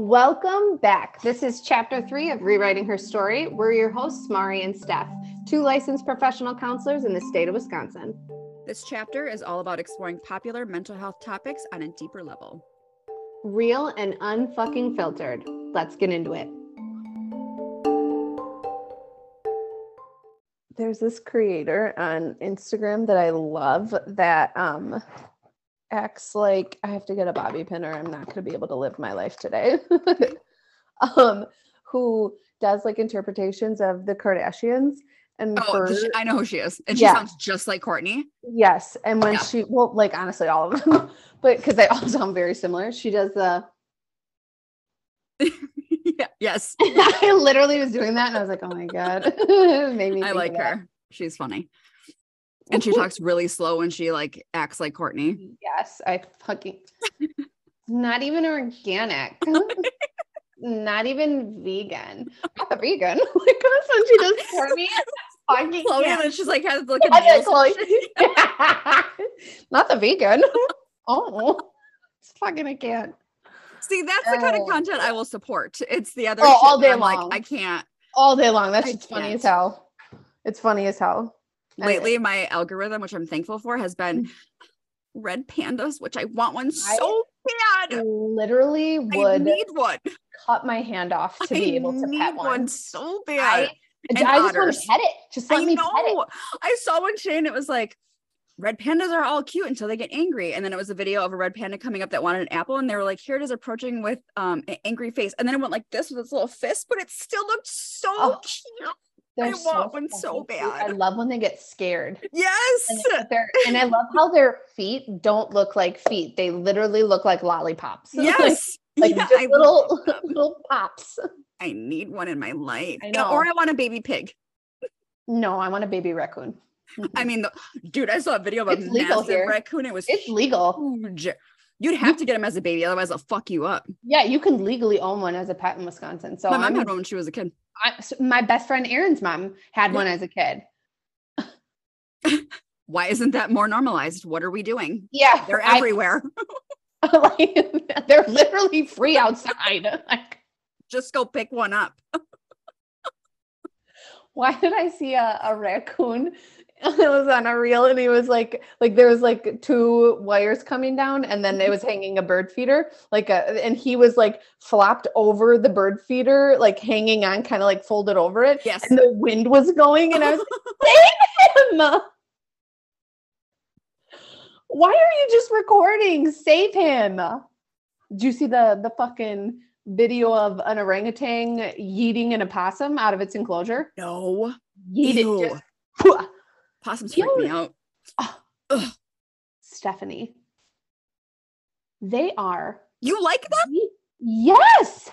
Welcome back. This is chapter three of Rewriting Her Story. We're your hosts, Mari and Steph, two licensed professional counselors in the state of Wisconsin. This chapter is all about exploring popular mental health topics on a deeper level. Real and unfucking filtered. Let's get into it. There's this creator on Instagram that I love that um acts like I have to get a bobby pin or I'm not going to be able to live my life today. um, who does like interpretations of the Kardashians. And Oh, her, I know who she is. And she Yeah. sounds just like Kourtney. yes, and when Yeah. she well, like honestly, all of them, but because they all sound very similar. She does the. yeah, yes. I literally was doing that, and I was like, "Oh my god!" Me. I like of that. her. She's funny. And she talks really slow when she like acts like Kourtney. Yes, I fucking. not even organic. not even vegan. Not the vegan. Like that's when she does for me. Fucking Khloé, yeah. and then she's like has like a I said Khloé. not the vegan. oh, it's fucking I can't. See, that's the kind Oh. of content I will support. It's the other Oh, all day long. like, I can't. All day long. That's just funny as hell. It's funny as hell. I- Lately, my algorithm, which I'm thankful for, has been red pandas, which I want one so bad. Literally I would need one. cut my hand off to I be able to pet one one. so I, bad. and I just want to pet it. Just let I me pet it. I saw one today and it was like, red pandas are all cute until they get angry. And then it was a video of a red panda coming up that wanted an apple. And they were like, here it is approaching with um an angry face. And then it went like this with its little fist, but it still looked so Oh, cute. They're I want one so bad. I love when they get scared. Yes. And, and I love how their feet don't look like feet. They literally look like lollipops. Yes. like Yeah, little little pops. I need one in my life. Or. I want a baby pig. No, I want a baby raccoon. I mean, the, dude, I saw a video of a It's legal massive raccoon. It was it's legal. huge. You'd have to get him as a baby, otherwise they'll fuck you up. Yeah, you can legally own one as a pet in Wisconsin. So My mom I'm, had one when she was a kid. I, my best friend Aaron's mom had Yeah. one as a kid. Why isn't that more normalized? What are we doing? Yeah, They're I- everywhere. like, they're literally free outside. Like, Just go pick one up. why did I see a, a raccoon? It was on a reel, and he was like, like there was like two wires coming down, and then it mm-hmm. was hanging a bird feeder, like a, and he was like flopped over the bird feeder, like hanging on, kind of like folded over it, Yes. and the wind was going, and I was like, save him! Why are you just recording? Save him! Did you see the the fucking video of an orangutan yeeting an opossum out of its enclosure? No. Yeet Ew. it just. Possums freak me out. Oh. Stephanie, they are. You like them? ye- Yes,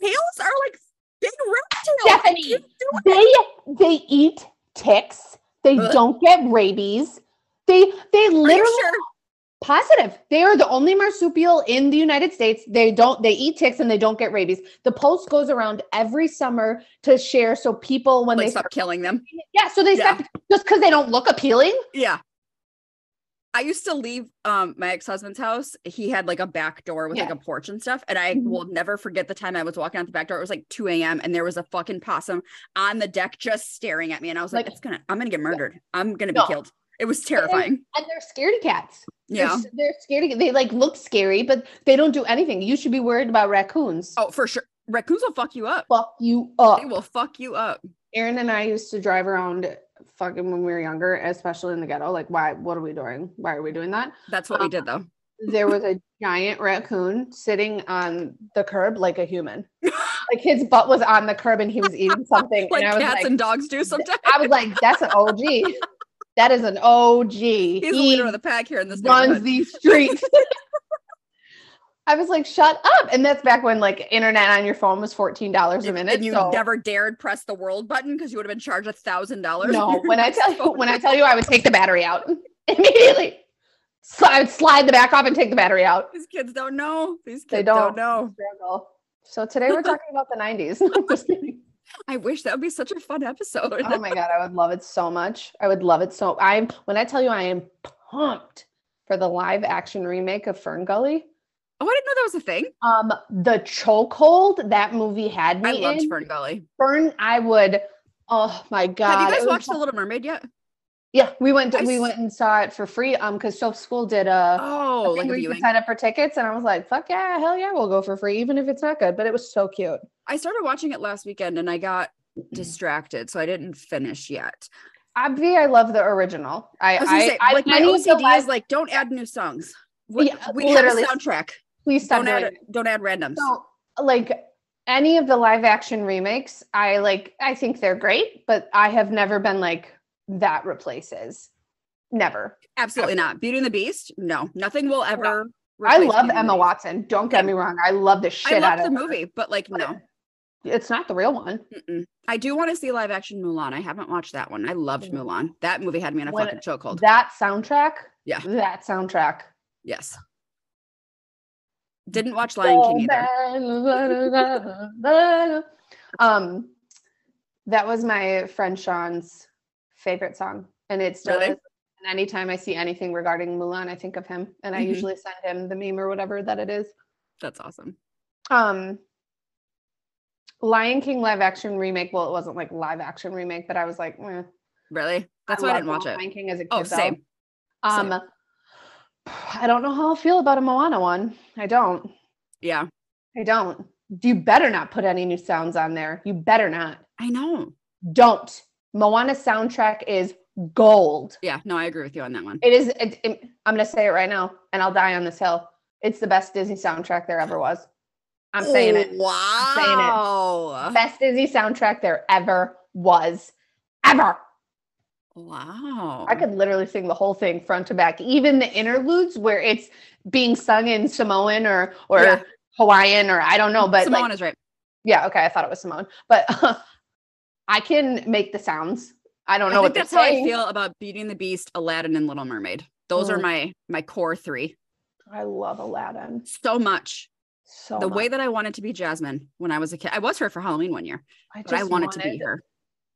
Tails are like big reptiles. Stephanie. can't do it. they they eat ticks. They Ugh. don't get rabies. They they literally sure? Positive. They are the only marsupial in the United States. They don't, they eat ticks and they don't get rabies. The post goes around every summer to share so people when Like they stop killing them. yeah, so they Yeah. stop just because they don't look appealing. Yeah. I used to leave um my ex-husband's house. He had like a back door with like a porch and stuff. And I Mhm. will never forget the time I was walking out the back door. It was like 2 a.m. and there was a fucking possum on the deck just staring at me. And I was like, Like- it's gonna, I'm gonna get murdered. I'm gonna be No. killed. It was terrifying. And they're scaredy cats. They're Yeah. They're, scaredy. They like look scary, but they don't do anything. You should be worried about raccoons. Oh, for sure. Raccoons will fuck you up. Fuck you up. They will fuck you up. Aaron and I used to drive around fucking when we were younger, especially in the ghetto. Like, why? What are we doing? Why are we doing that? That's what we Um, did though. there was a giant raccoon sitting on the curb like a human. like his butt was on the curb and he was eating something. Like and I was cats like, and dogs do sometimes. I was like, that's an OG. That is an OG. He's the leader of the pack here in this runs these streets. I was like, shut up. And that's back when like internet on your phone was $14 a minute. and you so- never dared press the world button because you would have been charged a thousand dollars. No, when I tell you, when I tell you, I would take the battery out immediately. So I would slide the back off and take the battery out. these kids don't know. These kids They don't. don't. know. So today we're talking about the 90s. I'm just kidding. I wish that would be such a fun episode. oh my god, I would love it so much. I would love it so. I'm when I tell you I am pumped for the live action remake of Fern Gully. Oh, I didn't know that was a thing. Um, the chokehold that movie had me I loved in. Fern Gully. Fern, I would. Oh my god! Have you guys was watched The Little Mermaid yet? Yeah, we went. I we went and saw it for free. Um, because Soap School did a. Oh, like a where you could viewing. sign up for tickets, and I was like, "Fuck yeah, hell yeah, we'll go for free, even if it's not good." But it was so cute. I started watching it last weekend and I got distracted, so I didn't finish yet. Obvi, I love the original. I, I was gonna I, say, I, like my many of OCD live- is like, don't add new songs. We, Yeah, we literally. soundtrack. please stop Don't add, it. don't add randoms. So, like any of the live action remakes, I like. I think they're great, but I have never been like that replaces. Never. Absolutely not. Beauty and the Beast? No, nothing will ever. I love Beauty Emma Watson. Don't get me wrong. I love the I shit out love of the movie, but like, no. It's not the real one. Mm-mm. I do want to see live action Mulan. I haven't watched that one. I loved. Mulan. That movie had me in a When- fucking chokehold. That soundtrack. Yeah. That soundtrack. yes. Didn't watch Lion King either. either. um, that was my friend Sean's favorite song, and it's still Really? is. And anytime I see anything regarding Mulan, I think of him, and I Mhm. usually send him the meme or whatever that it is. That's awesome. Um, Lion King live action remake. Well, it wasn't like live action remake, but I was like, eh. Really? That's why I didn't watch it. Lion King as a kid. Oh, though. same. Um, I don't know how I feel about a Moana one. I don't. Yeah, I don't. You better not put any new sounds on there. You better not. I know. Don't. Moana soundtrack is gold. Yeah, no, I agree with you on that one. It is. It, it- I'm going to say it right now, and I'll die on this hill. It's the best Disney soundtrack there ever was. I'm saying it. Wow. Best Disney soundtrack there ever was. Ever. Wow. I could literally sing the whole thing front to back, even the interludes where it's being sung in Samoan or or Yeah. Hawaiian or I don't know, but Simone like is right. yeah, okay, I thought it was Simone, but I can make the sounds. I don't I know think what that's how I feel about Beauty and the Beast, Aladdin, and Little Mermaid. Those are Mm. my my core three. I love Aladdin So much. so the way that I wanted to be Jasmine when I was a kid. I was her for Halloween one year, I but I just wanted, to be her.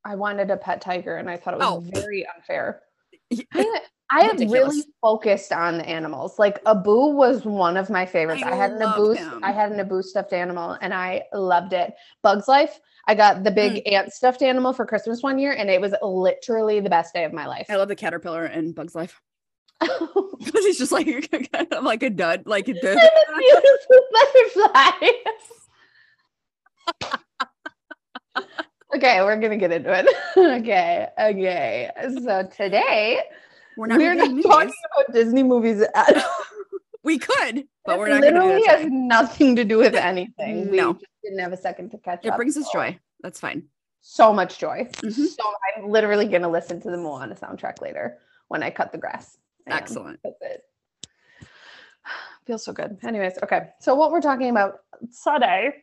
I wanted a pet tiger, and I thought it was Oh. very unfair. I, I have really focused on the animals. Like Abu was one of my favorites. I, I had an Abu. him. I had an Abu stuffed animal, and I loved it. Bugs Life. I got the big Mm. ant stuffed animal for Christmas one year, and it was literally the best day of my life. I love the caterpillar in Bug's Life because he's just like kind of like a dud, like a And dud. beautiful butterflies. okay, we're gonna get into it. okay, okay. So today We're not, we're not talking about Disney movies at all. We could, but It we're not going to do literally has nothing to do with anything. We No. just didn't have a second to catch It up. It brings us so- joy. That's fine. So much joy. Mhm. So I'm literally gonna listen to the Moana soundtrack later when I cut the grass. I am. Excellent. That's it. Feels so good. Anyways, okay. So what we're talking about today,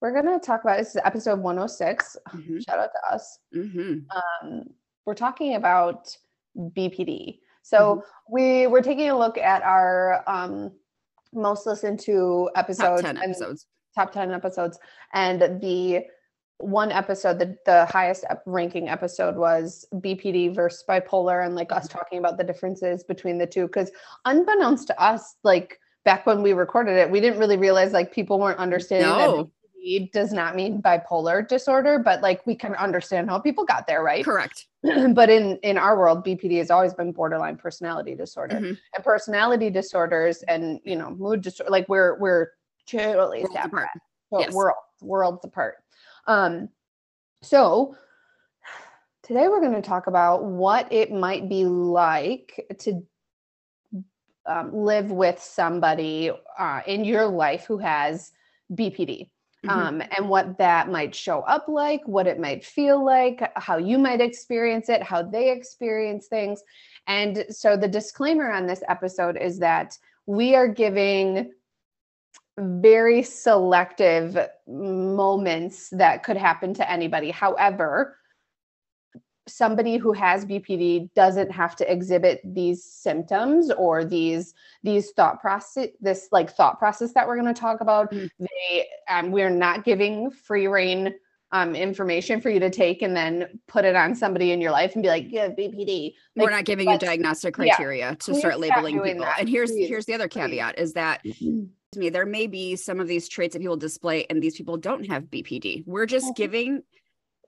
we're gonna talk about this is episode 106. Mhm. Shout out to us. Mhm. Um, we're talking about BPD. So we we're taking a look at our um, most listened to episodes. Top episodes 10 episodes. top 10 episodes and the one episode the, the highest ranking episode was bpd versus bipolar and like us Mm-hmm. talking about the differences between the two because unbeknownst to us like back when we recorded it we didn't really realize like people weren't understanding No, does not mean bipolar disorder but like we can understand how people got there right correct. but in in our world bpd has always been borderline personality disorder Mhm. and personality disorders and you know mood disorder like we're we're totally Worlds apart. but Yes. world worlds apart um so today we're going to talk about what it might be like to um, live with somebody uh, in your life who has bpd Mhm. um, and what that might show up like, what it might feel like, how you might experience it, how they experience things. And so the disclaimer on this episode is that we are giving very selective moments that could happen to anybody. However, somebody who has BPD doesn't have to exhibit these symptoms or these these thought process this like thought process that we're going to talk about Mhm. they um, we're not giving free reign um, information for you to take and then put it on somebody in your life and be like yeah bpd We're not giving you diagnostic yeah, criteria to start labeling people. that, And here's please, here's the other please. caveat is that me there may be some of these traits that people display and these people don't have bpd we're just Mhm. giving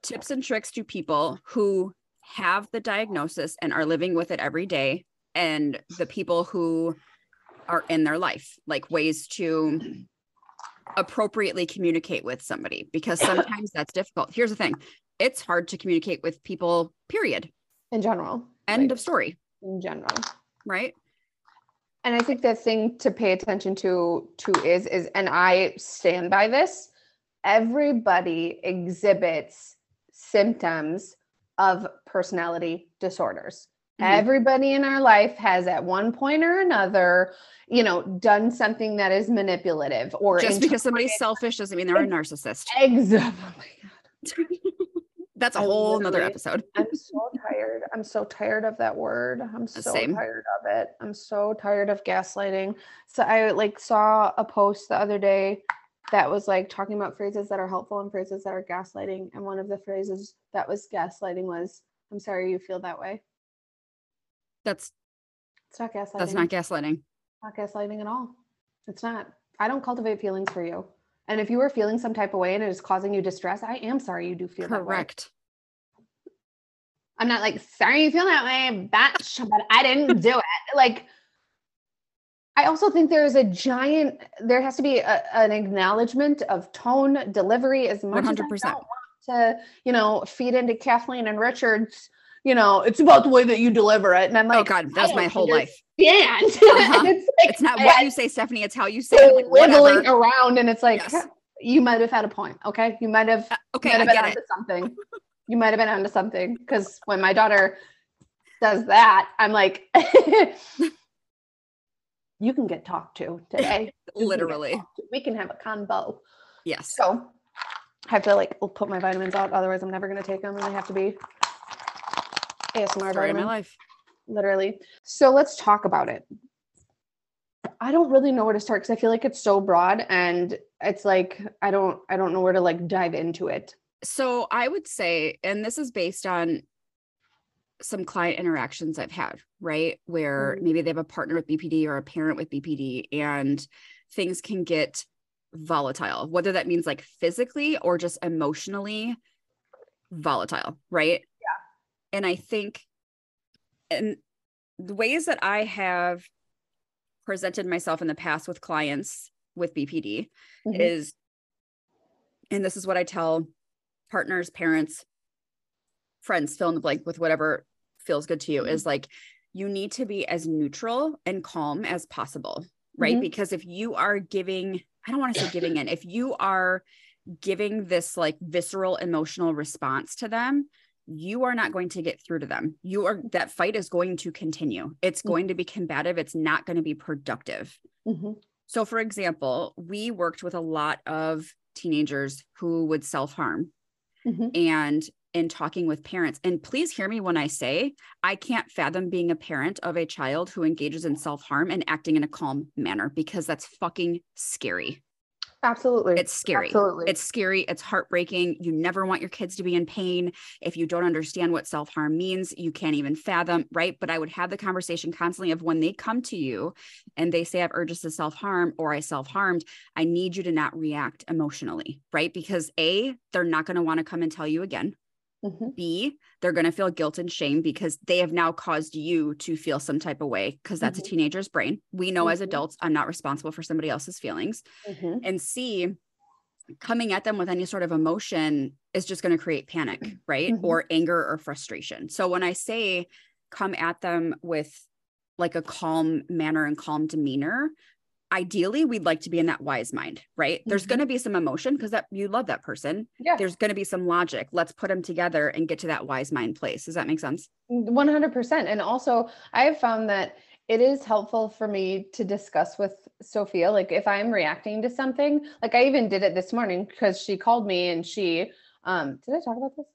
tips and tricks to people who have the diagnosis and are living with it every day and the people who are in their life like ways to appropriately communicate with somebody because sometimes that's difficult here's the thing it's hard to communicate with people period in general. end Like, of story in general. right And I think the thing to pay attention to too is is and I stand by this. Everybody exhibits symptoms of personality disorders. Mhm. Everybody in our life has at one point or another, you know, done something that is manipulative or just because somebody's selfish doesn't mean they're a narcissist Ex- oh that's a whole nother literally- episode I'm so tired. I'm so tired of that word. I'm so same. tired of it. I'm so tired of gaslighting. So I like saw a post the other day that was like talking about phrases that are helpful and phrases that are gaslighting. And one of the phrases that was gaslighting was, I'm sorry you feel that way. that's It's not gaslighting. that's not gaslighting not gaslighting at all. It's not. I don't cultivate feelings for you. And if you are feeling some type of way and it is causing you distress, I am sorry you do feel that way. correct I'm not like, sorry you feel that way, bitch, but I didn't do it. Like, I also think there's a giant, there has to be a, an acknowledgement of tone, delivery, as much as I 100%. don't want to, you know, feed into Kathleen and Richard's, you know, it's about the way that you deliver it. And I'm like, oh god that was my whole life Yeah, Uh-huh. It's like, it's not what you say stephanie it's how you say it like, wiggling whatever. around and it's like, Yes. you might have had a point. Okay. You might have Uh, okay might have been get onto it something. You might have been onto something because when my daughter does that, I'm like, you can get talked to today. Literally to. We can have a convo. yes So I have to like put my vitamins out. Otherwise, I'm never going to take them and they have to be ASMR story my life literally. So let's talk about it. I don't really know where to start because I feel like it's so broad and it's like I don't I don't know where to like dive into it. so i would say and this is based on some client interactions i've had right where Mhm. maybe they have a partner with bpd or a parent with bpd and things can get volatile whether that means like physically or just emotionally volatile right yeah and i think and the ways that i have presented myself in the past with clients with bpd Mhm. is and this is what I tell partners, parents, friends, fill in the blank with whatever feels good to you Mhm. is like you need to be as neutral and calm as possible, right? Mhm. Because if you are giving, I don't want to say giving in, if you are giving this like visceral emotional response to them, you are not going to get through to them. You are that fight is going to continue. It's Mhm. going to be combative. It's not going to be productive. Mhm. So, for example, we worked with a lot of teenagers who would self harm. Mhm. And in talking with parents, and please hear me when I say I can't fathom being a parent of a child who engages in self harm and acting in a calm manner because that's fucking scary. Absolutely. It's scary. Absolutely. It's scary. It's heartbreaking. You never want your kids to be in pain. If you don't understand what self harm means, you can't even fathom, right? But I would have the conversation constantly of when they come to you and they say, I have urges to self harm or I self harmed, I need you to not react emotionally, right? Because A, they're not going to want to come and tell you again. Mhm. B, they're going to feel guilt and shame because they have now caused you to feel some type of way because that's Mhm. a teenager's brain. We know as Mhm. adults, I'm not responsible for somebody else's feelings Mhm. and C, coming at them with any sort of emotion is just going to create panic, right? Mhm. Or anger or frustration. So when I say come at them with like a calm manner and calm demeanor, ideally we'd like to be in that wise mind, right? There's Mhm. going to be some emotion because that you love that person. Yeah. There's going to be some logic. Let's put them together and get to that wise mind place. Does that make sense? 100% and also i have found that it is helpful for me to discuss with sophia like if i'm reacting to something like i even did it this morning because she called me and she um did i talk about this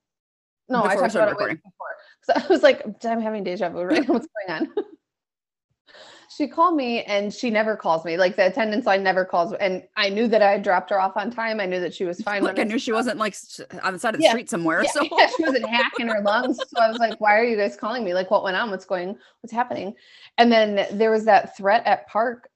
no i Before we talked about it before so i was like i'm having deja vu right now what's going on she called me and she never calls me like the attendance line never calls and i knew that i had dropped her off on time i knew that she was fine Like I knew she wasn't like on the side of the Yeah. street somewhere. yeah, So yeah, she wasn't hacking her lungs. So I was like, why are you guys calling me? Like, what went on? What's going, what's happening? And then there was that threat at park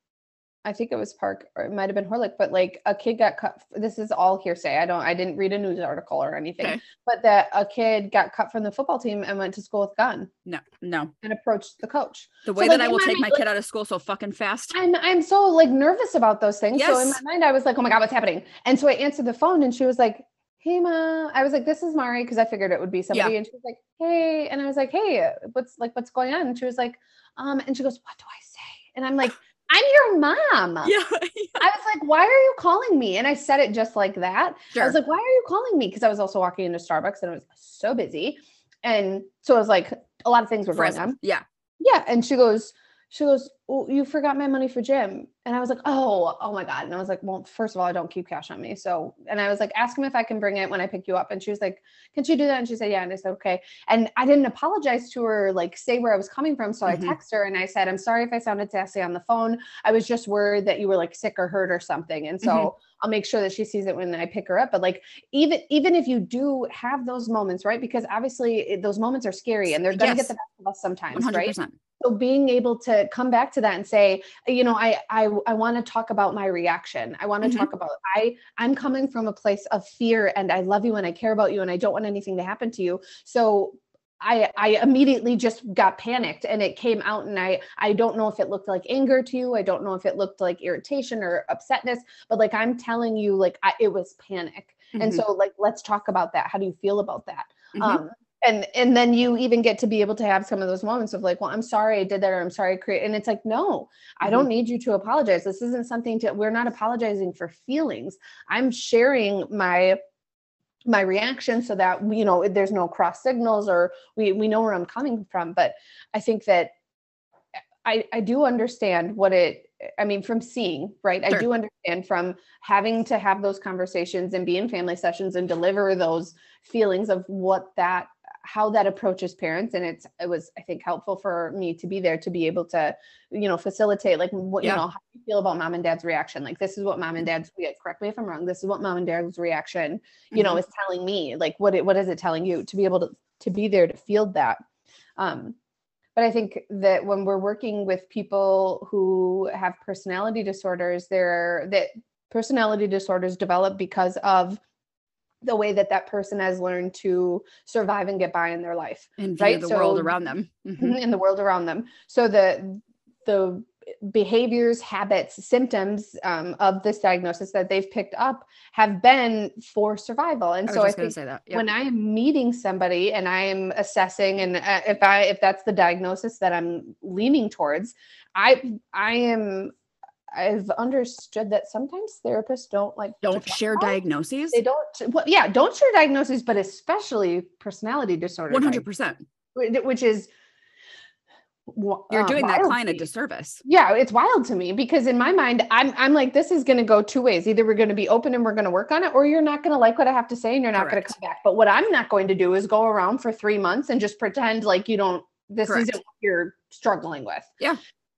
I think it was Park or it might have been Horlick, but like a kid got cut. This is all hearsay. I don't, I didn't read a news article or anything, Okay. but that a kid got cut from the football team and went to school with gun No, no. and approached the coach. The way like, that I will my take my mind, kid out of school so fucking fast. I'm I'm so like nervous about those things. So in my mind, I was like, oh my God, what's happening? And so I answered the phone and she was like, Hey ma. I was like, this is Mari, because I figured it would be somebody. And she was like, Hey. And I was like, Hey, what's like what's going on? And she was like, um, and she goes, What do I say? And I'm like, I'm your mom. Yeah. I was like, why are you calling me? And I said it just like that. I was like, why are you calling me? Because I was also walking into Starbucks and it was so busy. And so I was like a lot of things were going on. Yeah. Yeah. And she goes, she goes, oh, you forgot my money for gym. And I was like, oh, oh my God. And I was like, well, first of all, I don't keep cash on me. So, and I was like, ask him if I can bring it when I pick you up. And she was like, can she do that? And she said, yeah. And I said, okay. And I didn't apologize to her, like say where I was coming from. So Mhm. I texted her and I said, I'm sorry if I sounded sassy on the phone. I was just worried that you were like sick or hurt or something. And so Mhm. I'll make sure that she sees it when I pick her up. But like, even, even if you do have those moments, right? Because obviously it, those moments are scary and they're going to Yes. get the best of us sometimes, One hundred right? So being able to come back to that and say you know i i, I want to talk about my reaction i want to Mhm. talk about i i'm coming from a place of fear and i love you and i care about you and i don't want anything to happen to you so I, I immediately just got panicked and it came out and I I don't know if it looked like anger to you I don't know if it looked like irritation or upsetness but like I'm telling you like I, it was panic and Mhm. so like let's talk about that how do you feel about that Mhm. um and and then you even get to be able to have some of those moments of like well i'm sorry i did that or i'm sorry i create and it's like no i Mm-hmm. don't need you to apologize. This isn't something to we're not apologizing for feelings. I'm sharing my my reaction so that you know there's no cross signals or we we know where i'm coming from. But i think that i i do understand what it i mean from seeing right? I do understand from having to have those conversations and be in family sessions and deliver those feelings of what that how that approaches parents and it's it was i think helpful for me to be there to be able to you know facilitate like what Yeah. you know how you feel about mom and dad's reaction like this is what mom and dad's yeah, correct me if i'm wrong this is what mom and dad's reaction you know Mhm. is telling me like what it what is it telling you to be able to to be there to field that um but i think that when we're working with people who have personality disorders there that personality disorders develop because of the way that that person has learned to survive and get by in their life and view right, the world around them. Mhm. in the world around them so the the behaviors habits symptoms um, of this diagnosis that they've picked up have been for survival and I so i think say that. Yep. when I am meeting somebody and I am assessing, and uh, if I if that's the diagnosis that I'm leaning towards, I I am I've understood that sometimes therapists don't like don't share about diagnoses. They don't. Well, yeah, don't share diagnoses, but especially personality disorder. One hundred percent. which is wa- You're uh, doing that client a disservice. Yeah, it's wild to me because in my mind, I'm I'm like, this is going to go two ways. Either we're going to be open and we're going to work on it, or you're not going to like what I have to say and you're not going to come back. But what I'm not going to do is go around for three months and just pretend like you don't. This Correct. isn't what you're struggling with. Yeah.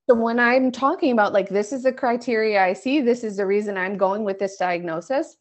So when I'm talking about like this is the criteria I see, this is the reason I'm going with this diagnosis.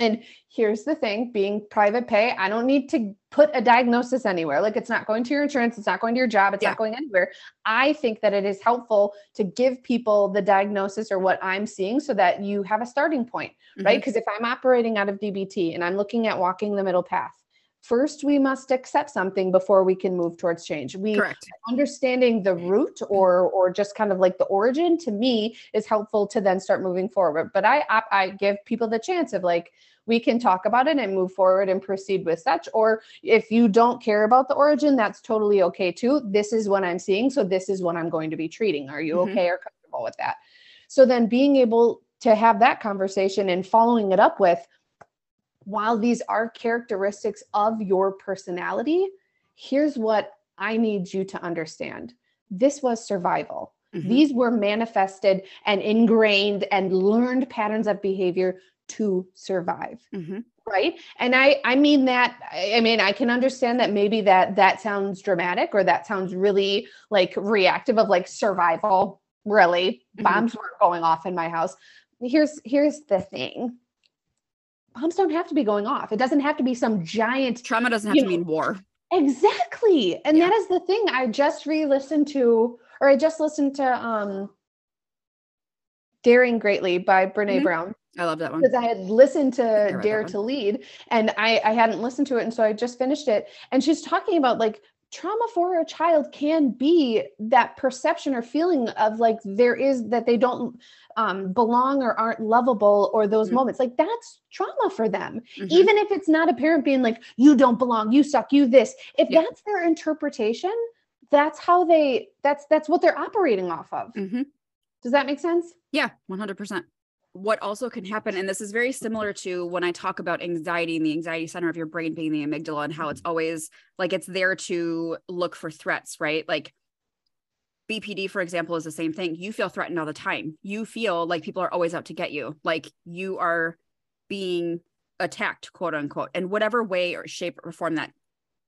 And here's the thing being private pay, I don't need to put a diagnosis anywhere. Like it's not going to your insurance, it's not going to your job, it's Yeah. not going anywhere. I think that it is helpful to give people the diagnosis or what I'm seeing so that you have a starting point, right? Mhm. Because if I'm operating out of DBT and I'm looking at walking the middle path, first we must accept something before we can move towards change. We Correct. understanding the root or or just kind of like the origin to me is helpful to then start moving forward but i op- i give people the chance of like we can talk about it and move forward and proceed with such or if you don't care about the origin that's totally okay too this is what i'm seeing so this is what i'm going to be treating are you Mhm. okay or comfortable with that so then being able to have that conversation and following it up with while these are characteristics of your personality here's what I need you to understand. This was survival. Mhm. These were manifested and ingrained and learned patterns of behavior to survive Mhm. right and i i mean that i mean i can understand that maybe that that sounds dramatic or that sounds really like reactive of like survival really Mhm. bombs weren't going off in my house here's here's the thing bombs don't have to be going off it doesn't have to be some giant Trauma doesn't have to know, mean war. Exactly. And Yeah. that is the thing. I just re-listened to or I just listened to um Daring Greatly by Brene Mhm. Brown I love that one. because I had listened to Dare to Lead and I, I hadn't listened to it. And so I just finished it. And she's talking about like trauma for a child can be that perception or feeling of like there is that they don't um, belong or aren't lovable or those Mhm. moments. Like that's trauma for them. Mhm. Even if it's not a parent being like, you don't belong, you suck, you this. If Yeah. that's their interpretation, that's how they that's that's what they're operating off of. Mhm. Does that make sense? Yeah, 100%. What also can happen, and this is very similar to when I talk about anxiety and the anxiety center of your brain being the amygdala and how it's mm-hmm. always like it's there to look for threats, right? Like BPD, for example, is the same thing. You feel threatened all the time. You feel like people are always out to get you, like you are being attacked, quote unquote, in whatever way or shape or form that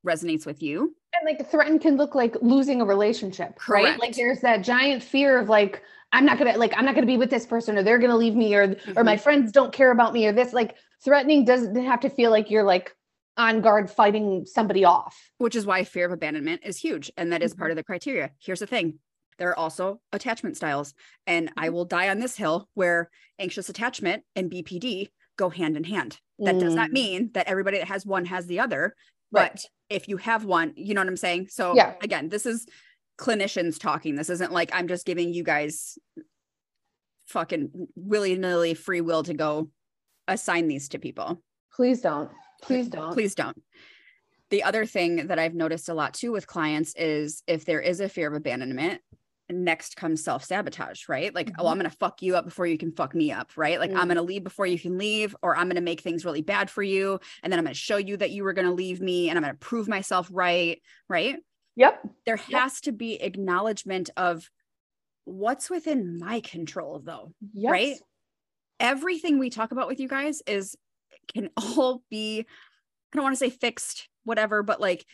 resonates with you. Like threaten can look like losing a relationship, right? Like there's that giant fear of like, I'm not gonna like I'm not gonna be with this person or they're gonna leave me or or Mm-hmm. my friends don't care about me or this. Like threatening doesn't have to feel like you're like on guard fighting somebody off. which is why fear of abandonment is huge and that is Mm-hmm. part of the criteria here's the thing there are also attachment styles and i Mm-hmm. will die on this hill where anxious attachment and bpd go hand in hand that does not Mm. mean that everybody that has one has the other but Right. if you have one you know what i'm saying so Yeah. again this is clinicians talking this isn't like i'm just giving you guys fucking willy-nilly free will to go assign these to people Please don't. Please don't. please don't the other thing that i've noticed a lot too with clients is if there is a fear of abandonment next comes self-sabotage right like oh i'm gonna fuck you up before you can fuck me up right like i'm Mm. gonna leave before you can leave or i'm gonna make things really bad for you and then i'm gonna show you that you were gonna leave me and i'm gonna prove myself right right Yep. there has to be acknowledgement of what's within my control though Yes. right everything we talk about with you guys is can all be i don't want to say fixed whatever but like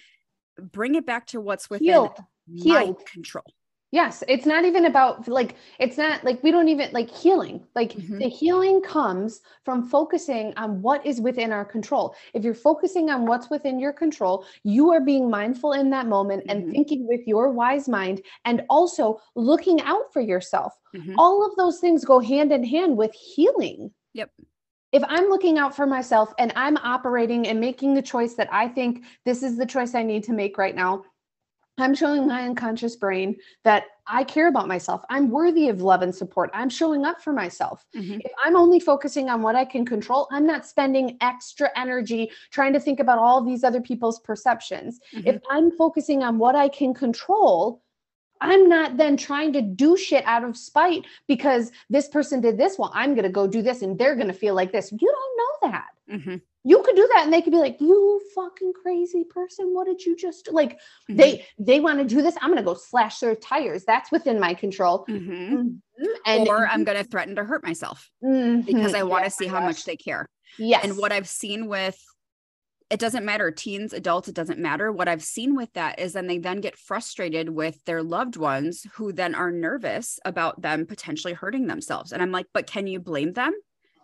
bring it back to what's within Healed. my Healed. control Yes, it's not even about like it's not like we don't even like healing. Like Mhm. the healing comes from focusing on what is within our control. If you're focusing on what's within your control, you are being mindful in that moment and Mhm. thinking with your wise mind and also looking out for yourself. Mhm. All of those things go hand in hand with healing. Yep. If I'm looking out for myself and I'm operating and making the choice that I think this is the choice I need to make right now, I'm showing my unconscious brain that I care about myself. I'm worthy of love and support. I'm showing up for myself. Mhm. If I'm only focusing on what I can control, I'm not spending extra energy trying to think about all these other people's perceptions. If Mhm. I'm focusing on what I can control, I'm not then trying to do shit out of spite because this person did this. Well, I'm going to go do this and they're going to feel like this. You don't know that Mhm. you could do that and they could be like you fucking crazy person what did you just do?" like Mhm. they they want to do this i'm gonna go slash their tires that's within my control Mhm. and or i'm going to threaten to hurt myself Mhm. because i want to Yeah, see how gosh. much they care yes and what I've seen with it doesn't matter teens, adults, it doesn't matter. What I've seen with that is then they then get frustrated with their loved ones who then are nervous about them potentially hurting themselves. And I'm like, but can you blame them?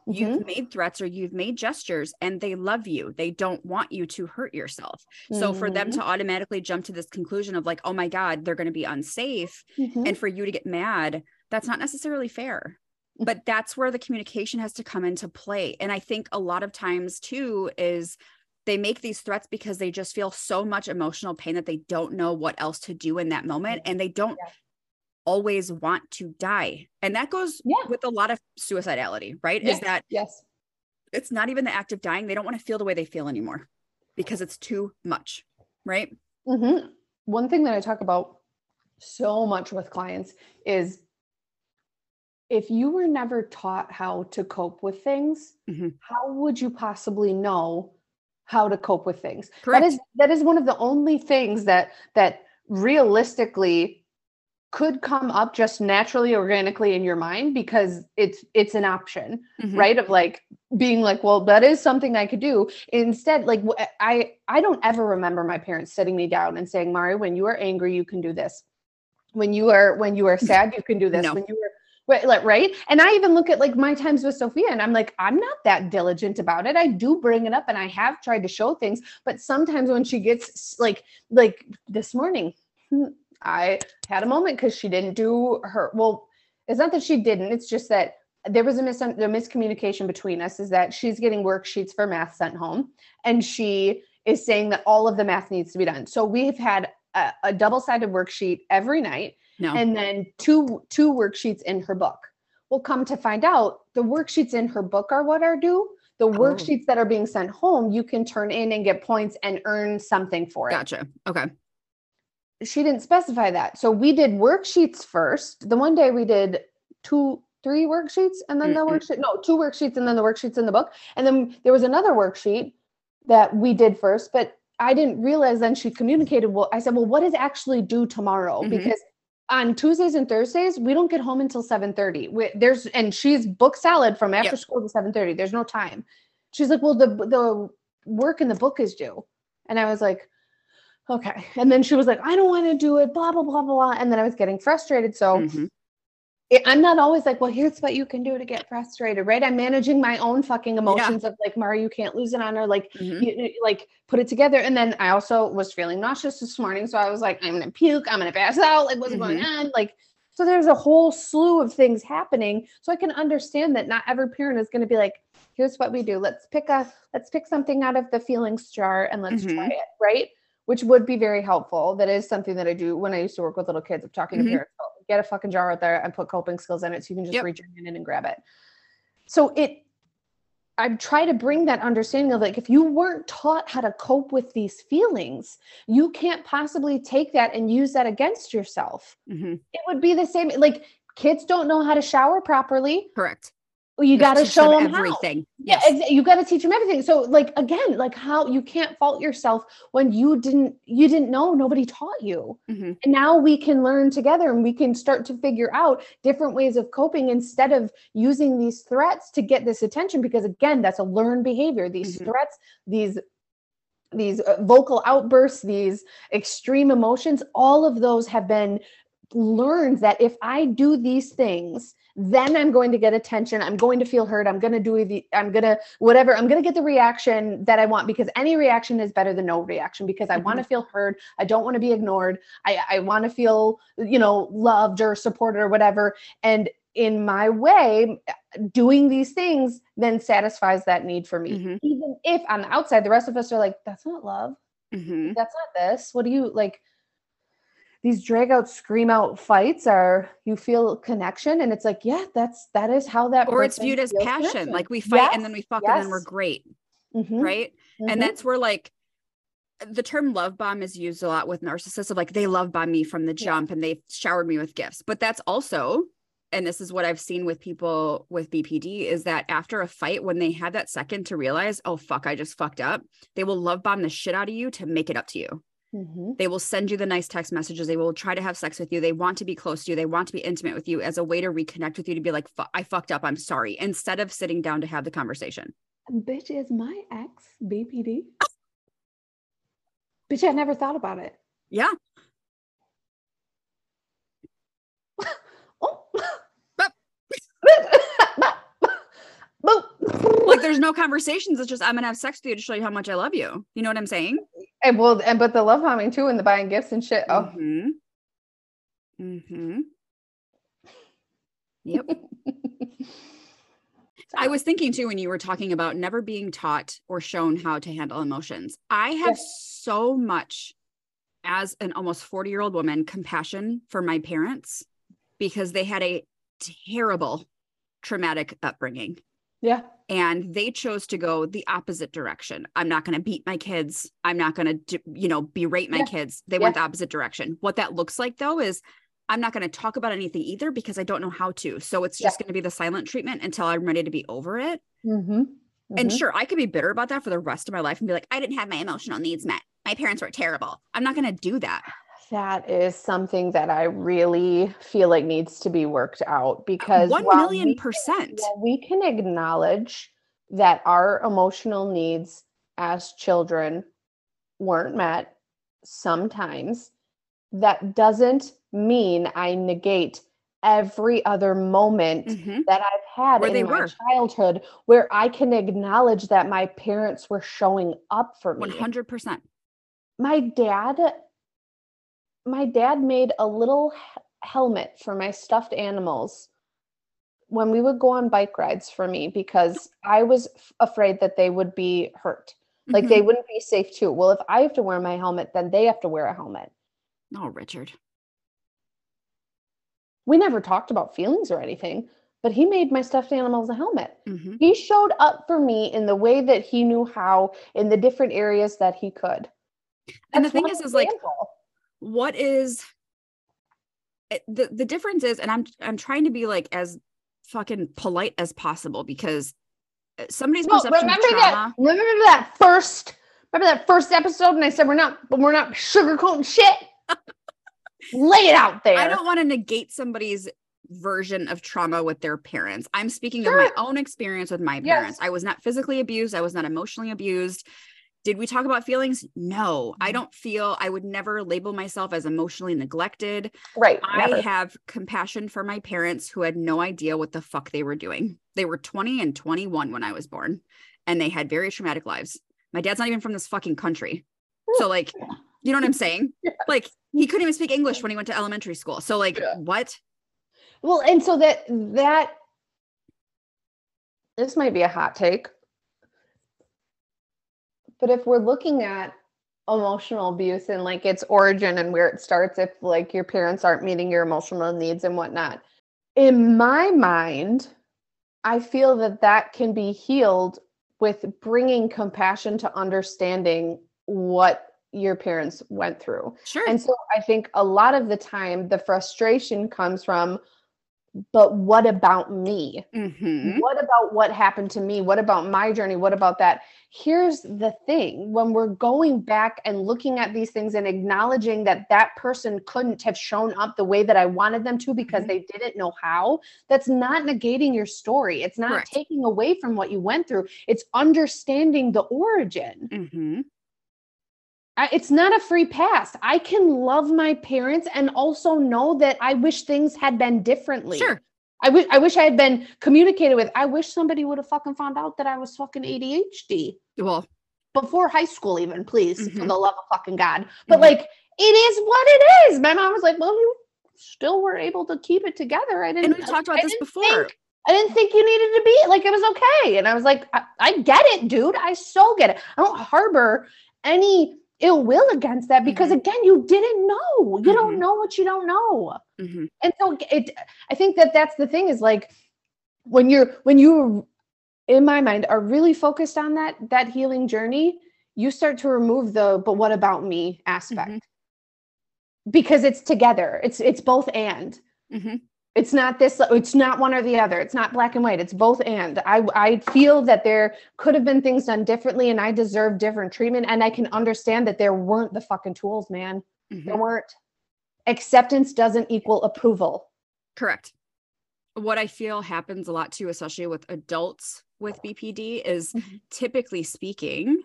Mhm. You've made threats or you've made gestures and they love you. They don't want you to hurt yourself. So for them Mhm. to automatically jump to this conclusion of like, oh my God, they're going to be unsafe Mhm. and for you to get mad that's not necessarily fair Mm. but that's where the communication has to come into play and i think a lot of times too is they make these threats because they just feel so much emotional pain that they don't know what else to do in that moment and they don't Yeah. Always want to die and that goes Yeah. with a lot of suicidality right Yes. is that yes it's not even the act of dying they don't want to feel the way they feel anymore because it's too much right Mhm. one thing that i talk about so much with clients is if you were never taught how to cope with things Mhm. how would you possibly know how to cope with things correct that is that is one of the only things that that realistically could come up just naturally organically in your mind because it's it's an option Mhm. right of like being like well that is something i could do instead like i i don't ever remember my parents sitting me down and saying mari when you are angry you can do this when you are when you are sad you can do this No. when you are Right, right. And I even look at like my times with Sophia and I'm like, I'm not that diligent about it. I do bring it up and I have tried to show things, but sometimes when she gets like, like this morning, hmm, I had a moment because she didn't do her, well, it's not that she didn't, it's just that there was a, mis- a miscommunication between us is that she's getting worksheets for math sent home and she is saying that all of the math needs to be done. So we've had a, a double-sided worksheet every night No. and then two two worksheets in her book. Well, come to find out, the worksheets in her book are what are due. The oh. worksheets that are being sent home, you can turn in and get points and earn something for it. gotcha. Okay. She didn't specify that. So we did worksheets first. The one day we did two, three worksheets and then the Mm-mm. worksheet, no, two worksheets and then the worksheets in the book. And then there was another worksheet that we did first, but I didn't realize then she communicated. Well, I said, well, what is actually due tomorrow? Mhm. Because on Tuesdays and Thursdays, we don't get home until 7:30. We, there's and she's book salad from after Yep. school to 7:30. There's no time. She's like, well, the the work in the book is due. And I was like, okay. And then she was like, I don't want to do it, blah, blah, blah, blah. And then I was getting frustrated. So Mhm. it, I'm not always like, well, here's what you can do to get frustrated, right? I'm managing my own fucking emotions of like, Mara, you can't lose it on her. Like, Mhm. you, like put it together. And then I also was feeling nauseous this morning. So I was like, I'm gonna puke, I'm gonna pass out. Like, what's going on? Like, so there's a whole slew of things happening. So I can understand that not every parent is gonna be like, here's what we do. Let's pick a let's pick something out of the feelings jar and let's try Mhm. it, right? Which would be very helpful. That is something that I do when I used to work with little kids of talking Mhm. to parents. "Oh, Get a fucking jar out there and put coping skills in it so you can just Yep. reach your hand in and grab it. So it I try to bring that understanding of like if you weren't taught how to cope with these feelings, you can't possibly take that and use that against yourself. Mhm. It would be the same like kids don't know how to shower properly. Correct. Well, you got to show them how. everything. Yeah, Yes. exa- you got to teach them everything. So like again, like how you can't fault yourself when you didn't you didn't know, nobody taught you. Mhm. And now we can learn together and we can start to figure out different ways of coping instead of using these threats to get this attention because again, that's a learned behavior. These Mhm. threats, these these uh, vocal outbursts, these extreme emotions, all of those have been learned that if I do these things, then I'm going to get attention. I'm going to feel heard. I'm going to do the, I'm going to, whatever, I'm going to get the reaction that I want because any reaction is better than no reaction because I want to feel heard. I don't want to be ignored. I, I want to feel, you know, loved or supported or whatever. And in my way, doing these things then satisfies that need for me. Mhm. Even if on the outside, the rest of us are like, that's not love Mhm. that's not this. What do you like? These drag out, scream out fights are you feel connection, and it's like, yeah, that's that is how that. Works. Or it's viewed as passion. connection. Like we fight and then we fuck and then we're yes. great. Mhm, Right. mhm. And that's where like the term love bomb is used a lot with narcissists of like they love bomb me from the Yeah. jump and they've showered me with gifts. But that's also, and this is what I've seen with people with BPD is that after a fight, when they have that second to realize, oh fuck, I just fucked up, they will love bomb the shit out of you to make it up to you. Mhm. They will send you the nice text messages. They will try to have sex with you. They want to be close to you. They want to be intimate with you as a way to reconnect with you to be like, I fucked up. I'm sorry. Instead of sitting down to have the conversation. Bitch is my ex BPD. Bitch, I never thought about it. Yeah. Oh. Boop. Like there's no conversations. It's just, I'm going to have sex with you to show you how much I love you. You know what I'm saying? and well, and but the love bombing too, and the buying gifts and shit. Oh, hmm hmm Yep. I was thinking too when you were talking about never being taught or shown how to handle emotions. I have so much as an almost 40 year old woman compassion for my parents because they had a terrible traumatic upbringing yeah. And they chose to go the opposite direction. I'm not going to beat my kids. I'm not going to, you know, berate my Yeah. kids. They Yeah. went the opposite direction. What that looks like though is I'm not going to talk about anything either because I don't know how to. So it's Yeah. just going to be the silent treatment until I'm ready to be over it. Mm-hmm. And sure, I could be bitter about that for the rest of my life and be like, I didn't have my emotional needs met. My parents were terrible. I'm not going to do that. That is something that I really feel like needs to be worked out because One million we can- percent. while we can acknowledge that our emotional needs as children weren't met sometimes, that doesn't mean I negate every other moment Mhm. that I've had Where in they my were. childhood where I can acknowledge that my parents were showing up for me 100%. my dad my dad made a little helmet for my stuffed animals when we would go on bike rides for me because I was f- afraid that they would be hurt. Like Mhm. they wouldn't be safe too. Well, if I have to wear my helmet, then they have to wear a helmet. oh, Richard. We never talked about feelings or anything, but he made my stuffed animals a helmet. Mhm. He showed up for me in the way that he knew how in the different areas that he could. And the thing is, is like, example. What is the the difference is, and I'm I'm trying to be like as fucking polite as possible because uh, somebody's No, perception remember trauma. that. Remember that first. Remember that first episode, and I said we're not, but we're not sugarcoating shit. Lay it out there. I don't want to negate somebody's version of trauma with their parents. I'm speaking of my own experience with my Yes. parents. I was not physically abused, I was not emotionally abused. Did we talk about feelings? No, I Mhm. don't feel I would never label myself as emotionally neglected. Right. I never. have compassion for my parents who had no idea what the fuck they were doing. They were 20 and 21 when I was born, and they had very traumatic lives. My dad's not even from this fucking country. So, like, you know what I'm saying? Like, he couldn't even speak English when he went to elementary school. So, like, Yeah. what? Well, and so that that this might be a hot take. But if we're looking at emotional abuse and like its origin and where it starts, if like your parents aren't meeting your emotional needs and whatnot, in my mind, I feel that that can be healed with bringing compassion to understanding what your parents went through. Sure. And so I think a lot of the time the frustration comes from, but what about me? Mhm. What about what happened to me? What about my journey? What about that? Here's the thing when we're going back and looking at these things and acknowledging that that person couldn't have shown up the way that I wanted them to because Mhm. they didn't know how, that's not negating your story. It's not Correct. taking away from what you went through, it's understanding the origin. Mhm. I, it's not a free pass. I can love my parents and also know that I wish things had been differently. Sure. I wish I wish I had been communicated with. I wish somebody would have fucking found out that I was fucking ADHD Well, before high school, even please, for Mhm. the love of fucking God. But Mhm. like, it is what it is. My mom was like, "Well, you still were able to keep it together." I didn't. and we talked I about this didn't before. think- I didn't think you needed to be like it was okay. And I was like, I, I get it, dude. I so get it. I don't harbor any ill will against that because Mhm. again, you didn't know. You don't Mhm. know what you don't know. Mhm. And so it I think that that's the thing is like when you're when you in my mind are really focused on that that healing journey, you start to remove the but what about me aspect. Mhm. Because it's together. It's it's both and Mhm. It's not this it's not one or the other it's not black and white it's both and i i feel that there could have been things done differently and i deserve different treatment and i can understand that there weren't the fucking tools man Mhm. there weren't acceptance doesn't equal approval Correct. What I feel happens a lot too, especially with adults with BPD, is Mhm. typically speaking,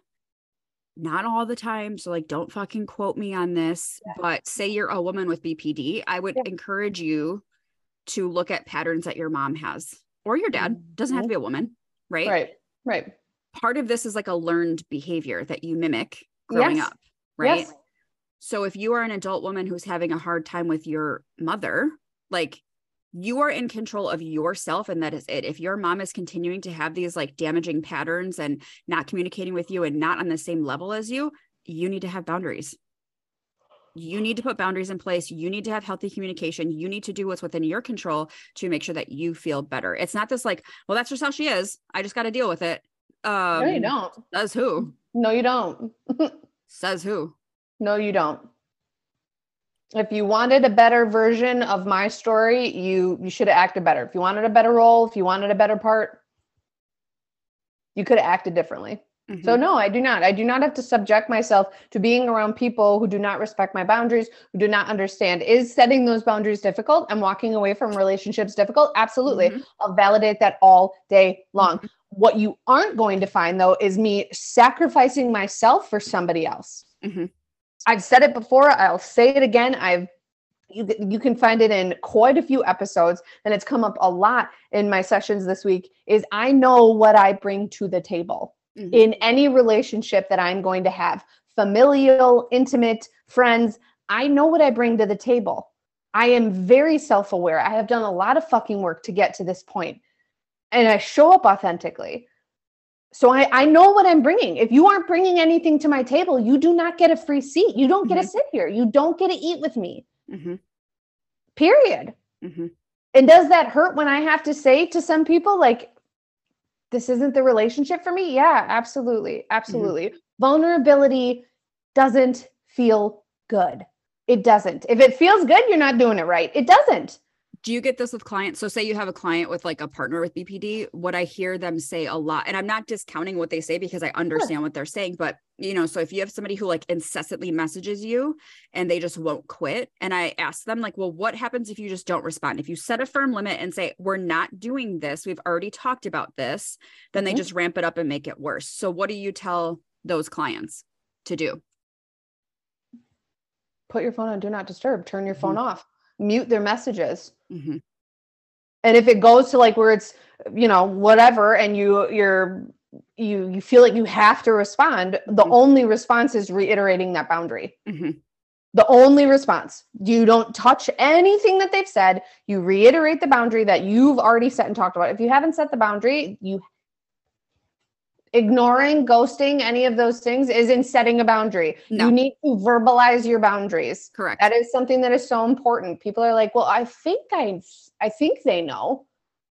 not all the time. So, like, don't fucking quote me on this, Yeah. but say you're a woman with BPD, I would Yeah. encourage you to look at patterns that your mom has or your dad. Doesn't have to mm-hmm. be a woman, right? right right Part of this is like a learned behavior that you mimic growing Yes. up, right? yes So if you are an adult woman who's having a hard time with your mother, like you are in control of yourself and that is it. If your mom is continuing to have these like damaging patterns and not communicating with you and not on the same level as you, you need to have boundaries. You need to put boundaries in place. You need to have healthy communication. You need to do what's within your control to make sure that you feel better. It's not this like, well, that's just how she is. I just got to deal with it. Um, no you don't Says who? no you don't Says who? no you don't if you wanted a better version of my story you you should have acted better if you wanted a better role if you wanted a better part you could have acted differently So Mhm. no, I do not. I do not have to subject myself to being around people who do not respect my boundaries, who do not understand. Is setting those boundaries difficult and walking away from relationships difficult? Absolutely. Mhm. I'll validate that all day long. Mhm. What you aren't going to find though is me sacrificing myself for somebody else. Mhm. I've said it before, I'll say it again. I've you, you can find it in quite a few episodes and it's come up a lot in my sessions this week is I know what I bring to the table Mhm. in any relationship that I'm going to have familial, intimate, friends. I know what I bring to the table. I am very self aware. I have done a lot of fucking work to get to this point, and I show up authentically. So I, I know what I'm bringing. If you aren't bringing anything to my table, you do not get a free seat. You don't get to Mhm. sit here. You don't get to eat with me. hmm Period. hmm And does that hurt when I have to say to some people, like, this isn't the relationship for me? Yeah, absolutely. Mm-hmm. Absolutely. Vulnerability doesn't feel good. It doesn't. If it feels good, you're not doing it right. It doesn't. Do you get this with clients? So say you have a client with like a partner with BPD, what I hear them say a lot, and I'm not discounting what they say because I understand what they're saying, but you know, so if you have somebody who like incessantly messages you and they just won't quit, and I ask them like, well, what happens if you just don't respond? If you set a firm limit and say, we're not doing this, we've already talked about this, then they Mhm. just ramp it up and make it worse. So what do you tell those clients to do? Put your phone on do not disturb, turn your Mm-hmm. phone off, mute their messages. hmm and if it goes to like where it's you know whatever and you you're you you feel like you have to respond the Mhm. only response is reiterating that boundary. Hmm the only response you don't touch anything that they've said. You reiterate the boundary that you've already set and talked about. If you haven't set the boundary you ignoring ghosting any of those things isn't setting a boundary. No. you need to verbalize your boundaries. Correct. that is something that is so important. People are like well i think i i think they know.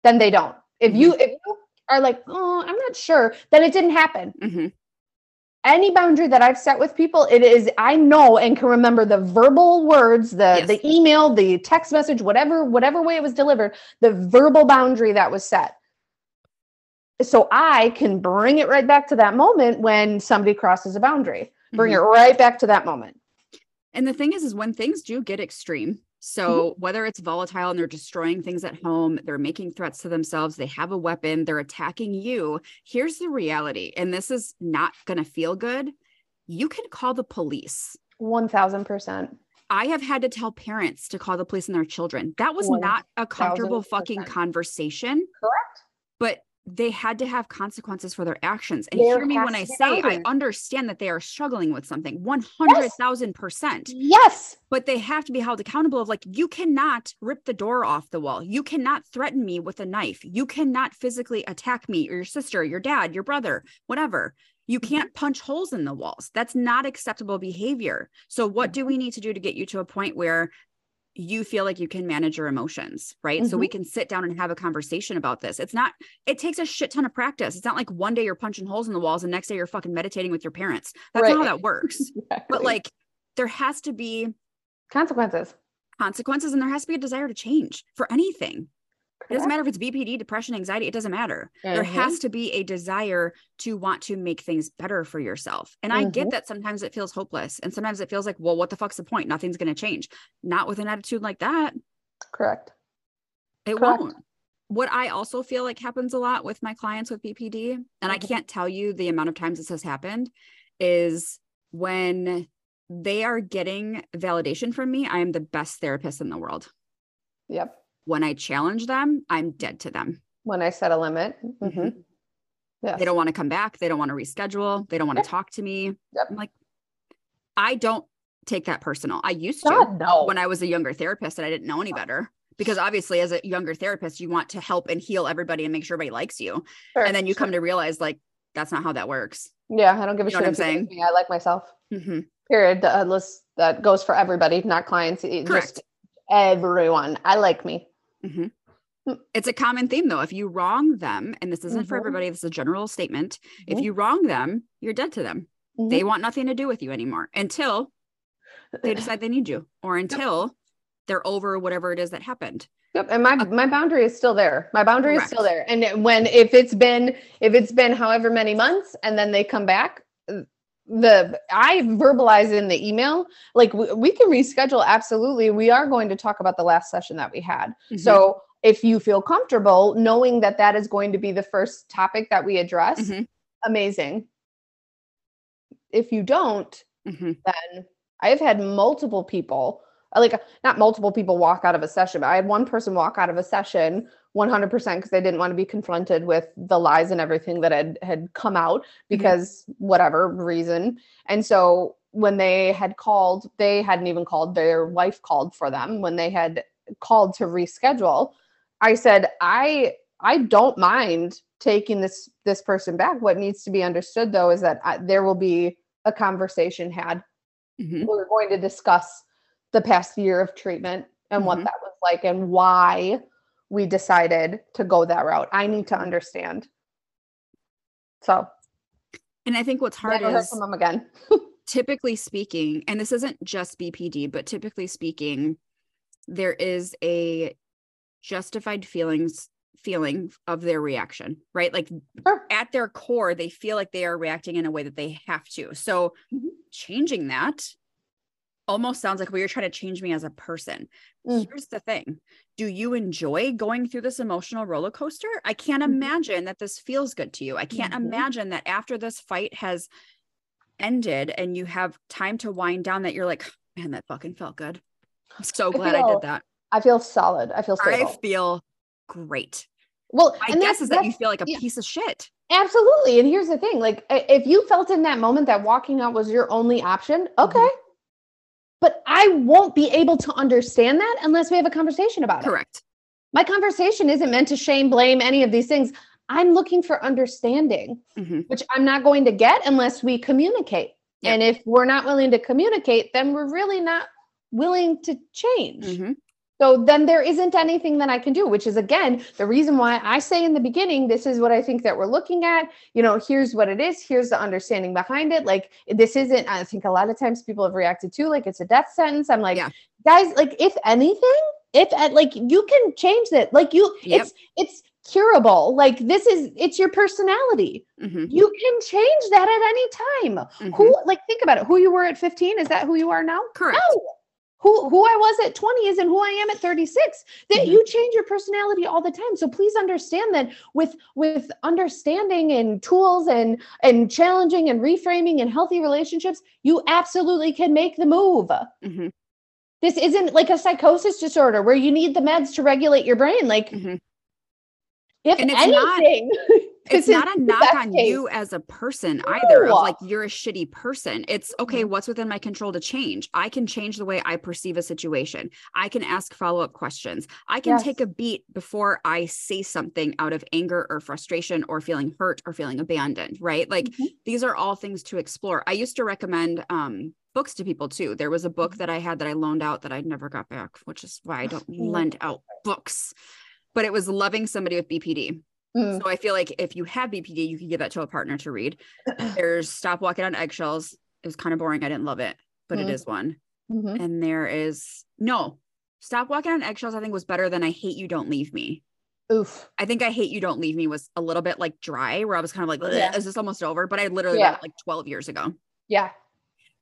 Then they don't. If you if you are like oh i'm not sure then it didn't happen. Hmm any boundary that i've set with people it is i know and can remember the verbal words the Yes. the email the text message whatever whatever way it was delivered the verbal boundary that was set so i can bring it right back to that moment when somebody crosses a boundary bring Mhm. it right back to that moment And the thing is, is when things do get extreme, so whether it's volatile and they're destroying things at home, they're making threats to themselves, they have a weapon, they're attacking you. Here's the reality, and this is not going to feel good. You can call the police. 1000% I have had to tell parents to call the police on their children. That was One not a comfortable fucking conversation, correct but they had to have consequences for their actions. And There hear me when I say I understand that they are struggling with something 100,000%. yes but they have to be held accountable of like you cannot rip the door off the wall you cannot threaten me with a knife you cannot physically attack me or your sister your dad your brother whatever you Mm-hmm. can't punch holes in the walls that's not acceptable behavior so what Mm-hmm. do we need to do to get you to a point where you feel like you can manage your emotions right? So we Mm-hmm. can sit down and have a conversation about this. It's not it takes a shit ton of practice. It's not like one day you're punching holes in the walls and next day you're fucking meditating with your parents. That's not how that works. But like there has to be consequences. consequences and there has to be a desire to change for anything. It doesn't matter if it's BPD, depression, anxiety, it doesn't matter. There has to be a desire to want to make things better for yourself. And I get Mhm. that sometimes it feels hopeless and sometimes it feels like, well, what the fuck's the point? Nothing's going to change. Not with an attitude like that. correct It Correct. won't. What I also feel like happens a lot with my clients with BPD, and I Mhm. can't tell you the amount of times this has happened, is when they are getting validation from me, I am the best therapist in the world. yep when I challenge them, I'm dead to them. when i set a limit Mhm. Mhm. yes. They don't want to come back. They don't want to reschedule. They don't want to Yep. talk to me. Yep. I'm like, I don't take that personal. I used to no when I was a younger therapist and I didn't know any better. Because obviously, as a younger therapist, you want to help and heal everybody and make sure everybody likes you. Sure, And then you sure. come to realize, like, that's not how that works. yeah i don't give a You shit what I'm if you like saying? me. i like myself Mhm. period uh, that goes for everybody not clients Correct. just everyone i like me Mhm. Mm. It's a common theme, though. If you wrong them, and this isn't for Mhm. everybody, this is a general statement. If Mhm. you wrong them, you're dead to them. They want nothing to do with you anymore until they decide they need you or until they're over whatever it is that happened. Yep, and my my boundary is still there. My boundary is still there. And when if it's been if it's been however many months and then they come back, uh, the I verbalize in the email like we, we can reschedule absolutely. We are going to talk about the last session that we had. Mm-hmm. So if you feel comfortable knowing that that is going to be the first topic that we address, Mhm. amazing. If you don't, Mhm. then I've had multiple people, like not multiple people walk out of a session, but I had one person walk out of a session 100% because they didn't want to be confronted with the lies and everything that had had come out because whatever reason. And so when they had called, they hadn't even called, their wife called for them when they had called to reschedule. I said, I I don't mind taking this this person back. What needs to be understood though is that I, there will be a conversation had. Mhm. We're going to discuss the past year of treatment and what Mhm. that was like and why we decided to go that route. I need to understand. So And I think what's hard is from them again. typically speaking, and this isn't just BPD, but typically speaking, there is a justified feelings feeling of their reaction, right? Like Sure. at their core, they feel like they are reacting in a way that they have to. So Mhm. changing that almost sounds like well, you're trying to change me as a person. Mm. Here's the thing. Do you enjoy going through this emotional roller coaster? I can't Mhm. imagine that this feels good to you. I can't Mhm. imagine that after this fight has ended and you have time to wind down that you're like, man, that fucking felt good. I'm so glad I feel did that. I feel solid. I feel I feel great. well, My guess is that you feel like a yeah. piece of shit. Absolutely. And here's the thing like, if you felt in that moment that walking out was your only option, Mm-hmm. But I won't be able to understand that unless we have a conversation about it. Correct. My conversation isn't meant to shame, blame, any of these things. I'm looking for understanding, Mhm. which I'm not going to get unless we communicate. Yep. And if we're not willing to communicate, then we're really not willing to change. Mhm. So then there isn't anything that I can do, which is again the reason why I say in the beginning, this is what I think that we're looking at. You know, here's what it is, here's the understanding behind it. Like, this isn't, I think a lot of times people have reacted to like it's a death sentence. I'm like, Yeah. guys, like, if anything, if at like you can change that, like, you, Yep. it's, it's, curable like this is it's your personality Mhm. you can change that at any time Mhm. who like think about it who you were at 15 is that who you are now Correct. no. Who who I was at 20 isn't who I am at 36. That Mhm. you change your personality all the time. So please understand that with with understanding and tools and and challenging and reframing and healthy relationships, you absolutely can make the move. Mhm. This isn't like a psychosis disorder where you need the meds to regulate your brain. Like Mhm. If And it's not, it's not a knock on case. you as a person either of like you're a shitty person. It's okay what's within my control to change? I can change the way i perceive a situation. I can ask follow-up questions. I can Yes. take a beat before i say something out of anger or frustration or feeling hurt or feeling abandoned right? Like Mhm. these are all things to explore. I used to recommend um books to people too. There was a book that i had that i loaned out that i never got back which is why i don't Mm. lend out books but it was loving somebody with bpd Mm. so I feel like if you have BPD, you can give that to a partner to read. There's Stop Walking on Eggshells. It was kind of boring. I didn't love it, but it Mm. is one. Mhm. And there is no Stop Walking on Eggshells. I think was better than I Hate You Don't Leave Me. Oof. I think I Hate You Don't Leave Me was a little bit like dry, where I was kind of like, Yeah. is this almost over? But I literally Yeah. read it like 12 years ago. Yeah.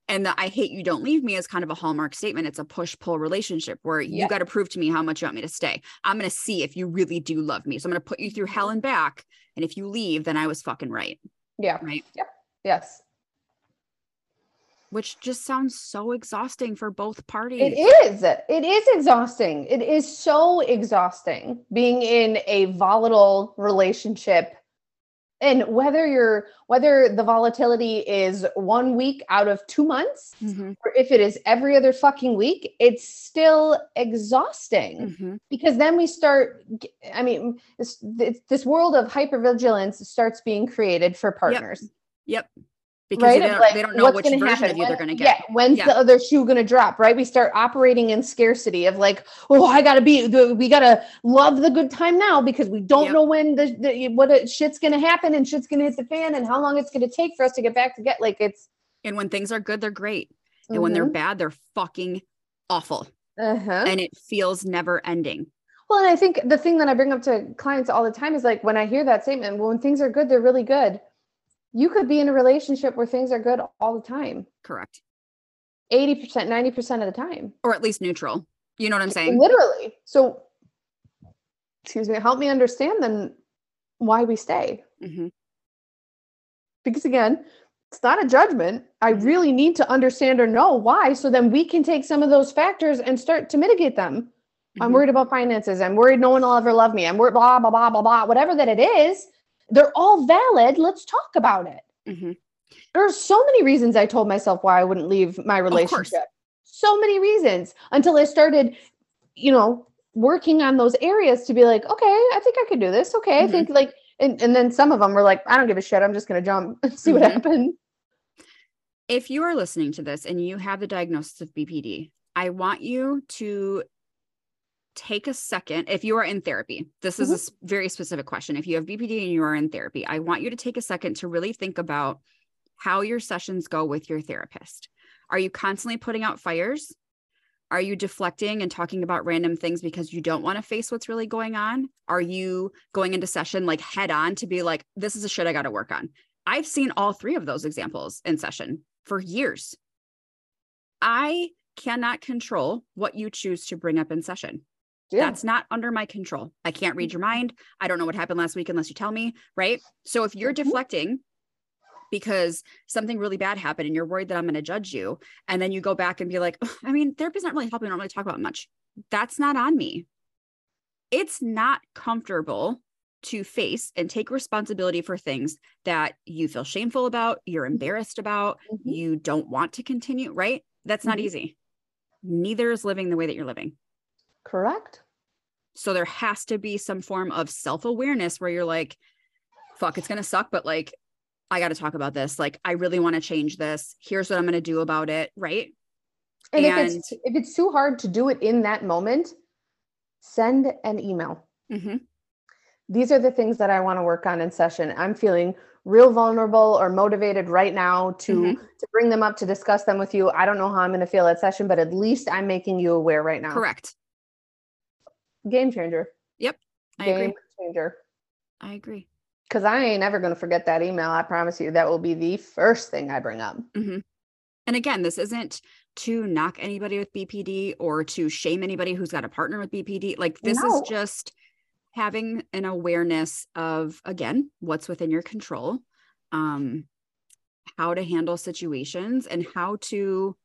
And the I Hate You Don't Leave Me is kind of a hallmark statement. It's a push pull relationship where you got to prove to me how much you want me to stay. I'm going to see if you really do love me. So I'm going to put you through hell and back. And if you leave, then I was fucking right. Yeah. Right. Yep. Yes. which just sounds so exhausting for both parties. It is. It is exhausting. It is so exhausting being in a volatile relationship. And whether you're whether the volatility is one week out of two months, Mhm, or if it is every other fucking week, it's still exhausting mhm. because then we start. i mean, this this, this world of hypervigilance starts being created for partners. Yep. Because right? they, don't, like, they don't know what's which version happen? of you they're going to get. Yeah, when's Yeah. the other shoe going to drop? Right? We start operating in scarcity of like, oh, I gotta be, we gotta love the good time now because we don't Yep. know when the, the what it, shit's gonna happen and shit's gonna hit the fan and how long it's gonna take for us to get back to get like it's. And when things are good, they're great. And when they're bad, they're fucking awful. uh huh. And it feels never ending. Well, and I think the thing that I bring up to clients all the time is like when I hear that statement, well, when things are good, they're really good. You could be in a relationship where things are good all the time, Correct. 80%, 90% of the time. Or at least neutral. You know what I'm saying? Literally. So, excuse me, help me understand then why we stay. Mhm. Because again, it's not a judgment. I Mhm. really need to understand or know why so then we can take some of those factors and start to mitigate them. I'm Mhm. worried about finances. I'm worried no one will ever love me. I'm worried, blah, blah, blah, blah, blah, whatever that it is. They're all valid. Let's talk about it. Mhm. There are so many reasons I told myself why I wouldn't leave my relationship. So many reasons until I started, you know, working on those areas to be like, okay, I think I could do this. Okay. Mhm. I think like, and, and then some of them were like, I don't give a shit. I'm just going to jump and see Mhm. what happens. if you are listening to this and you have the diagnosis of BPD, I want you to take a second. If you are in therapy, this is a mm-hmm. very specific question. If you have BPD and you are in therapy, I want you to take a second to really think about how your sessions go with your therapist. Are you constantly putting out fires? Are you deflecting and talking about random things because you don't want to face what's really going on? Are you going into session like head on to be like, this is a shit I got to work on? I've seen all three of those examples in session for years. I cannot control what you choose to bring up in session. Yeah. That's not under my control. I can't read your mind. I don't know what happened last week unless you tell me, right? So if you're Mhm. deflecting because something really bad happened and you're worried that I'm going to judge you, and then you go back and be like, "Ugh, I mean, therapy's not really helping. I don't really talk about much. That's not on me. It's not comfortable to face and take responsibility for things that you feel shameful about, you're embarrassed about, Mhm. you don't want to continue, right? That's not Mhm. easy. Neither is living the way that you're living. Correct. So there has to be some form of self awareness where you're like, fuck, it's going to suck, but like, I got to talk about this. Like, I really want to change this. Here's what I'm going to do about it. Right. And, if it's if it's too hard to do it in that moment, send an email. Mm-hmm. These are the things that I want to work on in session. I'm feeling real vulnerable or motivated right now to Mhm. to bring them up to discuss them with you. I don't know how I'm going to feel at session, but at least I'm making you aware right now. Correct. Game changer. Yep. I Game agree. changer. I agree. Because I ain't ever going to forget that email. I promise you. That will be the first thing I bring up. And again, this isn't to knock anybody with BPD or to shame anybody who's got a partner with BPD. Like, this No. is just having an awareness of, again, what's within your control, um, how to handle situations, and how to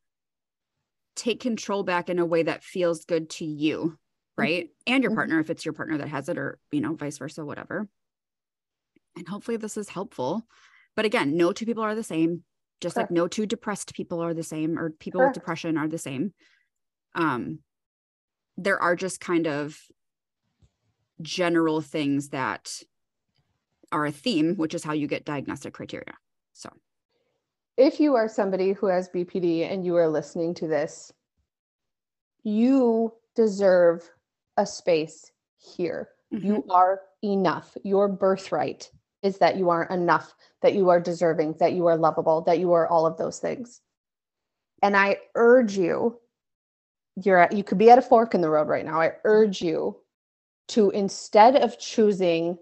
take control back in a way that feels good to you, right? And your Mhm. partner, if it's your partner that has it, or, you know, vice versa, whatever. And hopefully, this is helpful. But again, no two people are the same just like no two depressed people are the same or people with depression are the same um there are just kind of general things that are a theme which is how you get diagnostic criteria so if you are somebody who has BPD and you are listening to this, you deserve a space here. mhm, You are enough. Your birthright is that you are enough, that you are deserving, that you are lovable, that you are all of those things. And I urge you, you're at, you could be at a fork in the road right now. I urge you to instead of choosing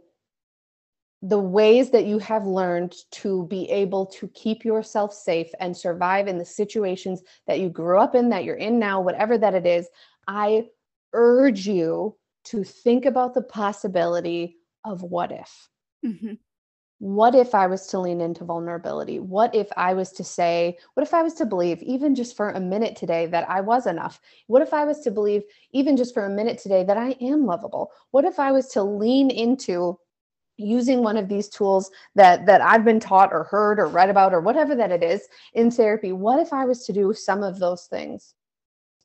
the ways that you have learned to be able to keep yourself safe and survive in the situations that you grew up in, that you're in now, whatever that it is, I urge you to think about the possibility of what if. mhm, What if I was to lean into vulnerability? What if I was to say, what if I was to believe, even just for a minute today, that I was enough? What if I was to believe, even just for a minute today, that I am lovable? What if I was to lean into using one of these tools that that I've been taught or heard or read about or whatever that it is in therapy? What if I was to do some of those things?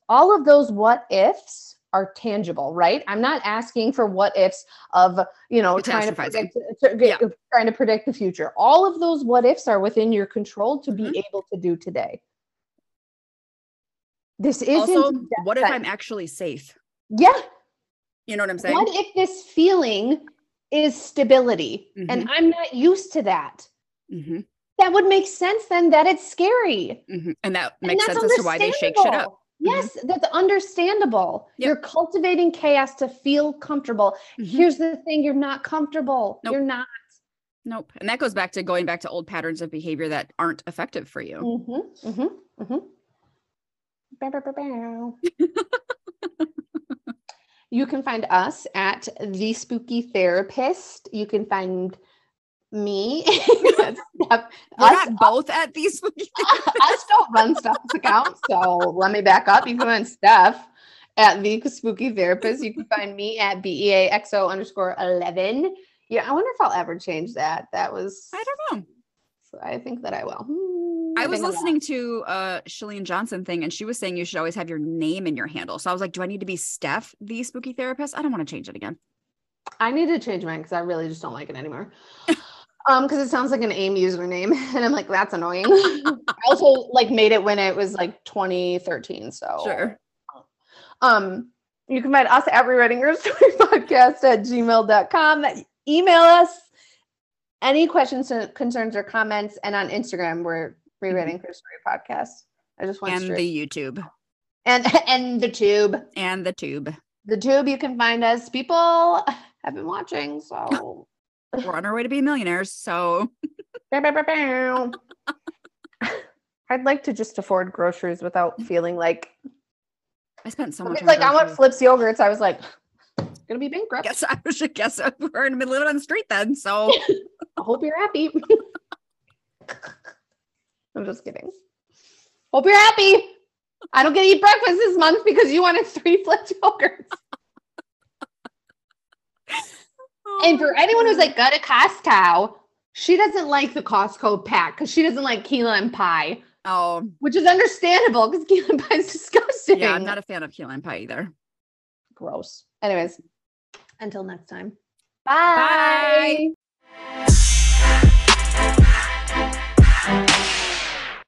All of those what ifs are tangible, right? I'm not asking for what ifs of, you know, trying to predict to get- trying to predict the future. All of those what ifs are within your control to Mhm. be able to do today. This isn't also what if i'm actually safe yeah you know what i'm saying what if this feeling is stability Mm-hmm. and i'm not used to that Mhm, that would make sense then that it's scary mhm. and that makes that's sense as to why they shake shit up understandable. yes that's understandable Yep. you're cultivating chaos to feel comfortable Mhm. here's the thing you're not comfortable Nope. you're not nope and that goes back to going back to old patterns of behavior that aren't effective for you mm-hmm, mm-hmm, mm-hmm. You can find us at the spooky therapist you can find me Steph- we're us not both at these us don't run Steph's account, so let me back up. You can find Steph at the Spooky Therapist. You can find me at BEAXO underscore 11. Yeah, I wonder if I'll ever change that. That was i don't know So I think that I will. Hmm, I was listening to uh Chalene Johnson thing and she was saying you should always have your name in your handle. So I was like, do I need to be Steph, the spooky therapist? I don't want to change it again. I need to change mine because I really just don't like it anymore. Um, because it sounds like an AIM username, and I'm like, that's annoying. I also like made it when it was like 2013. So Sure. Um, you can find us at rewriting herstory podcast at gmail.com. Email us any questions, concerns, or comments. And on Instagram, we're rewriting herstory podcast. I just want And straight. the YouTube and and the tube. and the tube. The tube you can find us. People have been watching, so We're on our way to be millionaires. So. I'd like to just afford groceries without feeling like I spent so much. on like I want. Flips yogurts. I was like, gonna be bankrupt. guess I should guess we're in the middle of the street then. So I hope you're happy. I'm just kidding. Hope you're happy. I don't get to eat breakfast this month because you wanted three Flips yogurts. And for anyone who's like, go to Costco, she doesn't like the Costco pack because she doesn't like key lime pie, oh which is understandable because key lime pie is disgusting. yeah, I'm not a fan of key lime pie either. gross. Anyways, until next time. Bye.